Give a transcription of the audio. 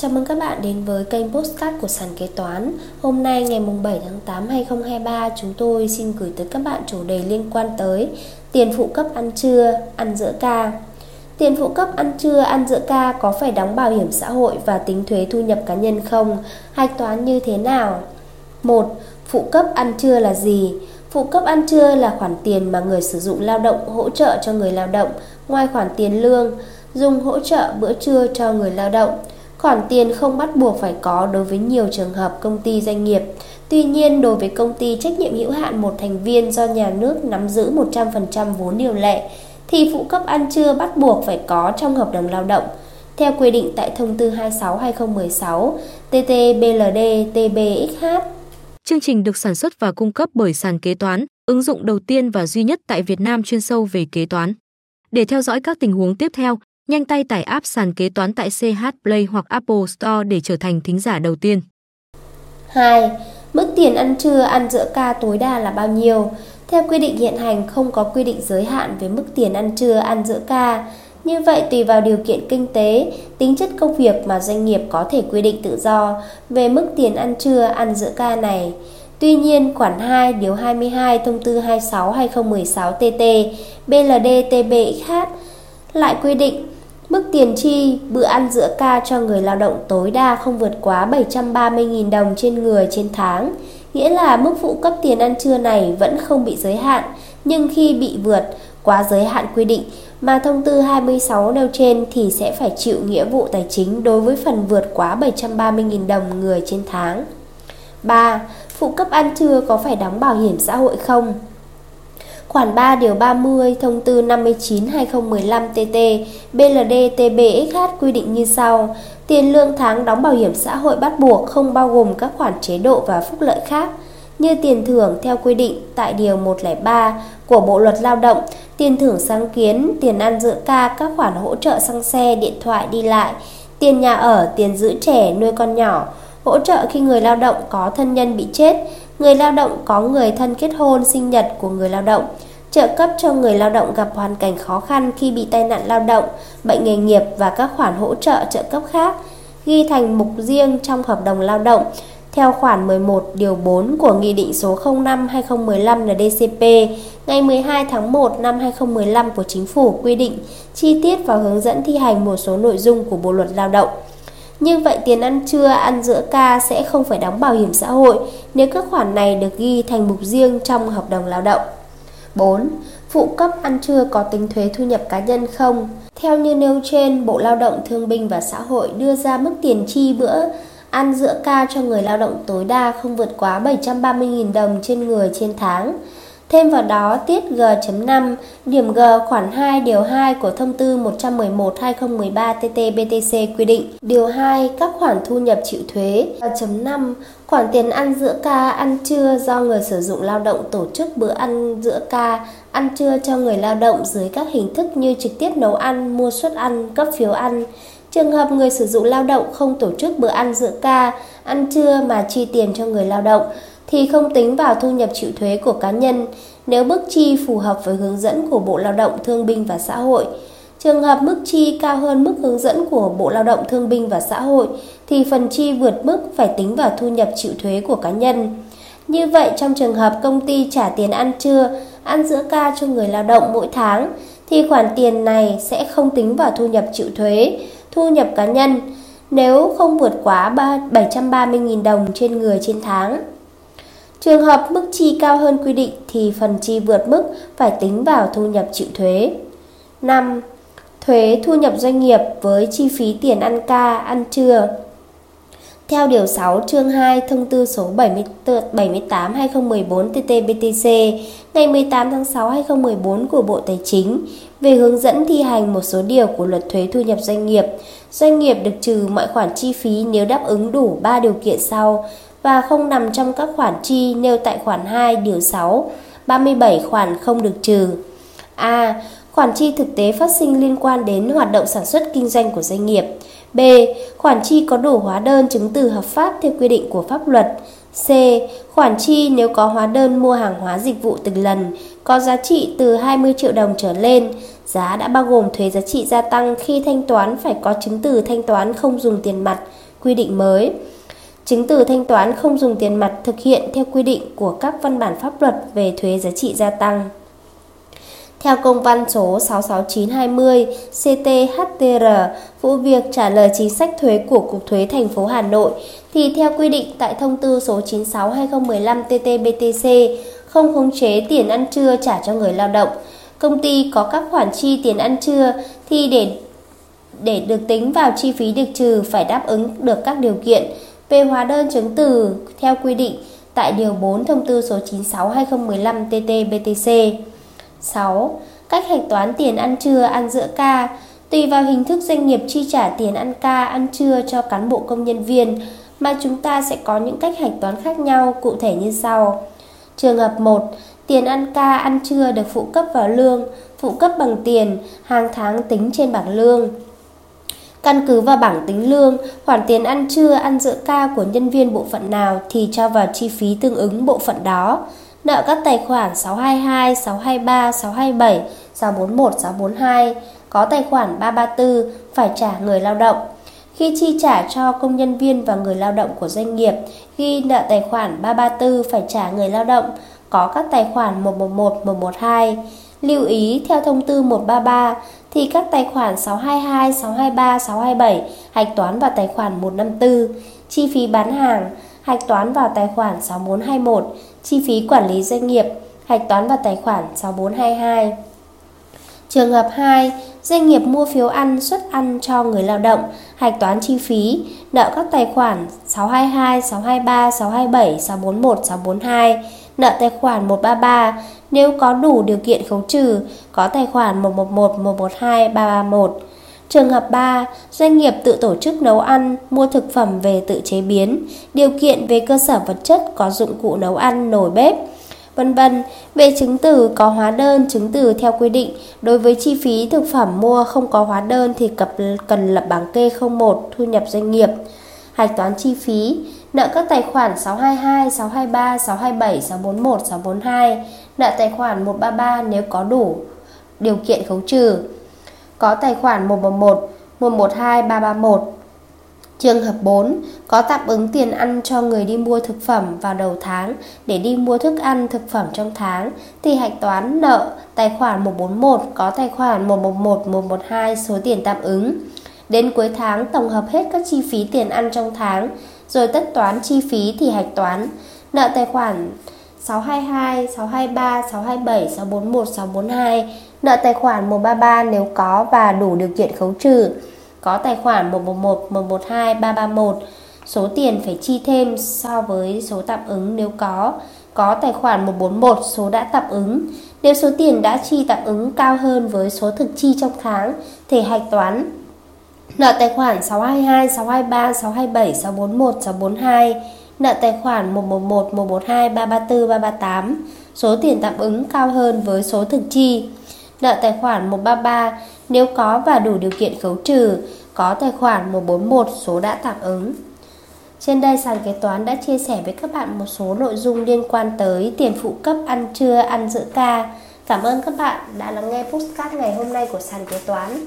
Chào mừng các bạn đến với kênh Postcard của Sàn Kế Toán Hôm nay ngày 7 tháng 8 2023 chúng tôi xin gửi tới các bạn chủ đề liên quan tới Tiền phụ cấp ăn trưa, ăn giữa ca Tiền phụ cấp ăn trưa, ăn giữa ca có phải đóng bảo hiểm xã hội và tính thuế thu nhập cá nhân không? Hạch toán như thế nào? 1. Phụ cấp ăn trưa là gì? Phụ cấp ăn trưa là khoản tiền mà người sử dụng lao động hỗ trợ cho người lao động ngoài khoản tiền lương, dùng hỗ trợ bữa trưa cho người lao động. Khoản tiền không bắt buộc phải có đối với nhiều trường hợp công ty doanh nghiệp. Tuy nhiên, đối với công ty trách nhiệm hữu hạn một thành viên do nhà nước nắm giữ 100% vốn điều lệ, thì phụ cấp ăn trưa bắt buộc phải có trong hợp đồng lao động. Theo quy định tại thông tư 26/2016 TT-BLD-TBXH. Chương trình được sản xuất và cung cấp bởi sàn kế toán, ứng dụng đầu tiên và duy nhất tại Việt Nam chuyên sâu về kế toán. Để theo dõi các tình huống tiếp theo, nhanh tay tải app sàn kế toán tại CH Play hoặc Apple Store để trở thành thính giả đầu tiên. 2. Mức tiền ăn trưa ăn giữa ca tối đa là bao nhiêu? Theo quy định hiện hành không có quy định giới hạn về mức tiền ăn trưa ăn giữa ca. Như vậy tùy vào điều kiện kinh tế, tính chất công việc mà doanh nghiệp có thể quy định tự do về mức tiền ăn trưa ăn giữa ca này. Tuy nhiên, khoản 2 điều 22 thông tư 26/2016 TT BLD-TBXH lại quy định mức tiền chi bữa ăn giữa ca cho người lao động tối đa không vượt quá 730.000 đồng trên người trên tháng. Nghĩa là mức phụ cấp tiền ăn trưa này vẫn không bị giới hạn, nhưng khi bị vượt quá giới hạn quy định mà thông tư 26 nêu trên thì sẽ phải chịu nghĩa vụ tài chính đối với phần vượt quá 730.000 đồng người trên tháng. 3. Phụ cấp ăn trưa có phải đóng bảo hiểm xã hội không? Khoản 3 điều 30 thông tư 59/2015 TT BLD-TBXH quy định như sau: Tiền lương tháng đóng bảo hiểm xã hội bắt buộc không bao gồm các khoản chế độ và phúc lợi khác. Như tiền thưởng theo quy định tại điều 103 của Bộ luật Lao động, tiền thưởng sáng kiến, tiền ăn dự ca, các khoản hỗ trợ xăng xe, điện thoại đi lại, tiền nhà ở, tiền giữ trẻ, nuôi con nhỏ, hỗ trợ khi người lao động có thân nhân bị chết, người lao động có người thân kết hôn, sinh nhật của người lao động, trợ cấp cho người lao động gặp hoàn cảnh khó khăn khi bị tai nạn lao động, bệnh nghề nghiệp và các khoản hỗ trợ trợ cấp khác ghi thành mục riêng trong hợp đồng lao động theo khoản 11 điều 4 của Nghị định số 05/2015 NDCP ngày 12 tháng 1 năm 2015 của Chính phủ quy định chi tiết và hướng dẫn thi hành một số nội dung của Bộ luật Lao động. Như vậy tiền ăn trưa, ăn giữa ca sẽ không phải đóng bảo hiểm xã hội nếu các khoản này được ghi thành mục riêng trong hợp đồng lao động. 4. Phụ cấp ăn trưa có tính thuế thu nhập cá nhân không? Theo như nêu trên, Bộ Lao động Thương binh và Xã hội đưa ra mức tiền chi bữa ăn giữa ca cho người lao động tối đa không vượt quá 730.000 đồng trên người trên tháng. Thêm vào đó, tiết G.5, điểm G khoản 2 điều 2 của thông tư 111-2013 TT-BTC quy định. Điều 2, các khoản thu nhập chịu thuế. G.5, khoản tiền ăn giữa ca, ăn trưa do người sử dụng lao động tổ chức bữa ăn giữa ca, ăn trưa cho người lao động dưới các hình thức như trực tiếp nấu ăn, mua suất ăn, cấp phiếu ăn. Trường hợp người sử dụng lao động không tổ chức bữa ăn giữa ca, ăn trưa mà chi tiền cho người lao động, thì không tính vào thu nhập chịu thuế của cá nhân nếu mức chi phù hợp với hướng dẫn của Bộ Lao động Thương binh và Xã hội. Trường hợp mức chi cao hơn mức hướng dẫn của Bộ Lao động Thương binh và Xã hội thì phần chi vượt mức phải tính vào thu nhập chịu thuế của cá nhân. Như vậy trong trường hợp công ty trả tiền ăn trưa, ăn giữa ca cho người lao động mỗi tháng thì khoản tiền này sẽ không tính vào thu nhập chịu thuế, thu nhập cá nhân nếu không vượt quá 730.000 đồng trên người trên tháng. Trường hợp mức chi cao hơn quy định thì phần chi vượt mức phải tính vào thu nhập chịu thuế. 5. Thuế thu nhập doanh nghiệp với chi phí tiền ăn ca, ăn trưa. Theo Điều 6 chương 2 Thông tư số 78-2014 TT-BTC ngày 18 tháng 6 2014 của Bộ Tài chính về hướng dẫn thi hành một số điều của luật thuế thu nhập doanh nghiệp, doanh nghiệp được trừ mọi khoản chi phí nếu đáp ứng đủ 3 điều kiện sau và không nằm trong các khoản chi nêu tại khoản 2 điều 6, 37 khoản không được trừ. A. Khoản chi thực tế phát sinh liên quan đến hoạt động sản xuất kinh doanh của doanh nghiệp. B. Khoản chi có đủ hóa đơn chứng từ hợp pháp theo quy định của pháp luật. C. Khoản chi nếu có hóa đơn mua hàng hóa dịch vụ từng lần có giá trị từ 20 triệu đồng trở lên Giá đã bao gồm thuế giá trị gia tăng khi thanh toán phải có chứng từ thanh toán không dùng tiền mặt, quy định mới. Chứng từ thanh toán không dùng tiền mặt thực hiện theo quy định của các văn bản pháp luật về thuế giá trị gia tăng. Theo công văn số 66920 CTHTR, vụ việc trả lời chính sách thuế của Cục Thuế thành phố Hà Nội thì theo quy định tại thông tư số 96/2015 TT-BTC không khống chế tiền ăn trưa trả cho người lao động. Công ty có các khoản chi tiền ăn trưa thì để để được tính vào chi phí được trừ phải đáp ứng được các điều kiện về hóa đơn chứng từ theo quy định tại điều 4 thông tư số 96/2015 TT-BTC. 6. Cách hạch toán tiền ăn trưa, ăn giữa ca Tùy vào hình thức doanh nghiệp chi trả tiền ăn ca, ăn trưa cho cán bộ công nhân viên mà chúng ta sẽ có những cách hạch toán khác nhau cụ thể như sau. Trường hợp 1, tiền ăn ca, ăn trưa được phụ cấp vào lương, phụ cấp bằng tiền, hàng tháng tính trên bảng lương. Căn cứ vào bảng tính lương, khoản tiền ăn trưa, ăn giữa ca của nhân viên bộ phận nào thì cho vào chi phí tương ứng bộ phận đó nợ các tài khoản 622, 623, 627, 641, 642, có tài khoản 334 phải trả người lao động. Khi chi trả cho công nhân viên và người lao động của doanh nghiệp, ghi nợ tài khoản 334 phải trả người lao động, có các tài khoản 111, 112. Lưu ý theo thông tư 133 thì các tài khoản 622, 623, 627 hạch toán vào tài khoản 154, chi phí bán hàng hạch toán vào tài khoản 6421, chi phí quản lý doanh nghiệp, hạch toán vào tài khoản 6422. Trường hợp 2, doanh nghiệp mua phiếu ăn suất ăn cho người lao động, hạch toán chi phí, nợ các tài khoản 622, 623, 627, 641, 642, nợ tài khoản 133 nếu có đủ điều kiện khấu trừ, có tài khoản 111, 112, 331. Trường hợp 3, doanh nghiệp tự tổ chức nấu ăn, mua thực phẩm về tự chế biến, điều kiện về cơ sở vật chất có dụng cụ nấu ăn, nồi bếp, vân vân. Về chứng từ có hóa đơn, chứng từ theo quy định. Đối với chi phí thực phẩm mua không có hóa đơn thì cập cần lập bảng kê 01 thu nhập doanh nghiệp. Hạch toán chi phí, nợ các tài khoản 622, 623, 627, 641, 642, nợ tài khoản 133 nếu có đủ điều kiện khấu trừ có tài khoản 111, 112, 331. Trường hợp 4, có tạm ứng tiền ăn cho người đi mua thực phẩm vào đầu tháng để đi mua thức ăn thực phẩm trong tháng thì hạch toán nợ tài khoản 141 có tài khoản 111, 112 số tiền tạm ứng. Đến cuối tháng tổng hợp hết các chi phí tiền ăn trong tháng rồi tất toán chi phí thì hạch toán. Nợ tài khoản 622, 623, 627, 641, 642 Nợ tài khoản 133 nếu có và đủ điều kiện khấu trừ. Có tài khoản 111, 112, 331 Số tiền phải chi thêm so với số tạm ứng nếu có. Có tài khoản 141 số đã tạm ứng. Nếu số tiền đã chi tạm ứng cao hơn với số thực chi trong tháng Thì hạch toán. Nợ tài khoản 622, 623, 627, 641, 642 Nợ tài khoản 111, 112, 334, 338 Số tiền tạm ứng cao hơn với số thực chi nợ tài khoản 133 nếu có và đủ điều kiện khấu trừ, có tài khoản 141 số đã tạm ứng. Trên đây sàn kế toán đã chia sẻ với các bạn một số nội dung liên quan tới tiền phụ cấp ăn trưa, ăn giữa ca. Cảm ơn các bạn đã lắng nghe postcard ngày hôm nay của sàn kế toán.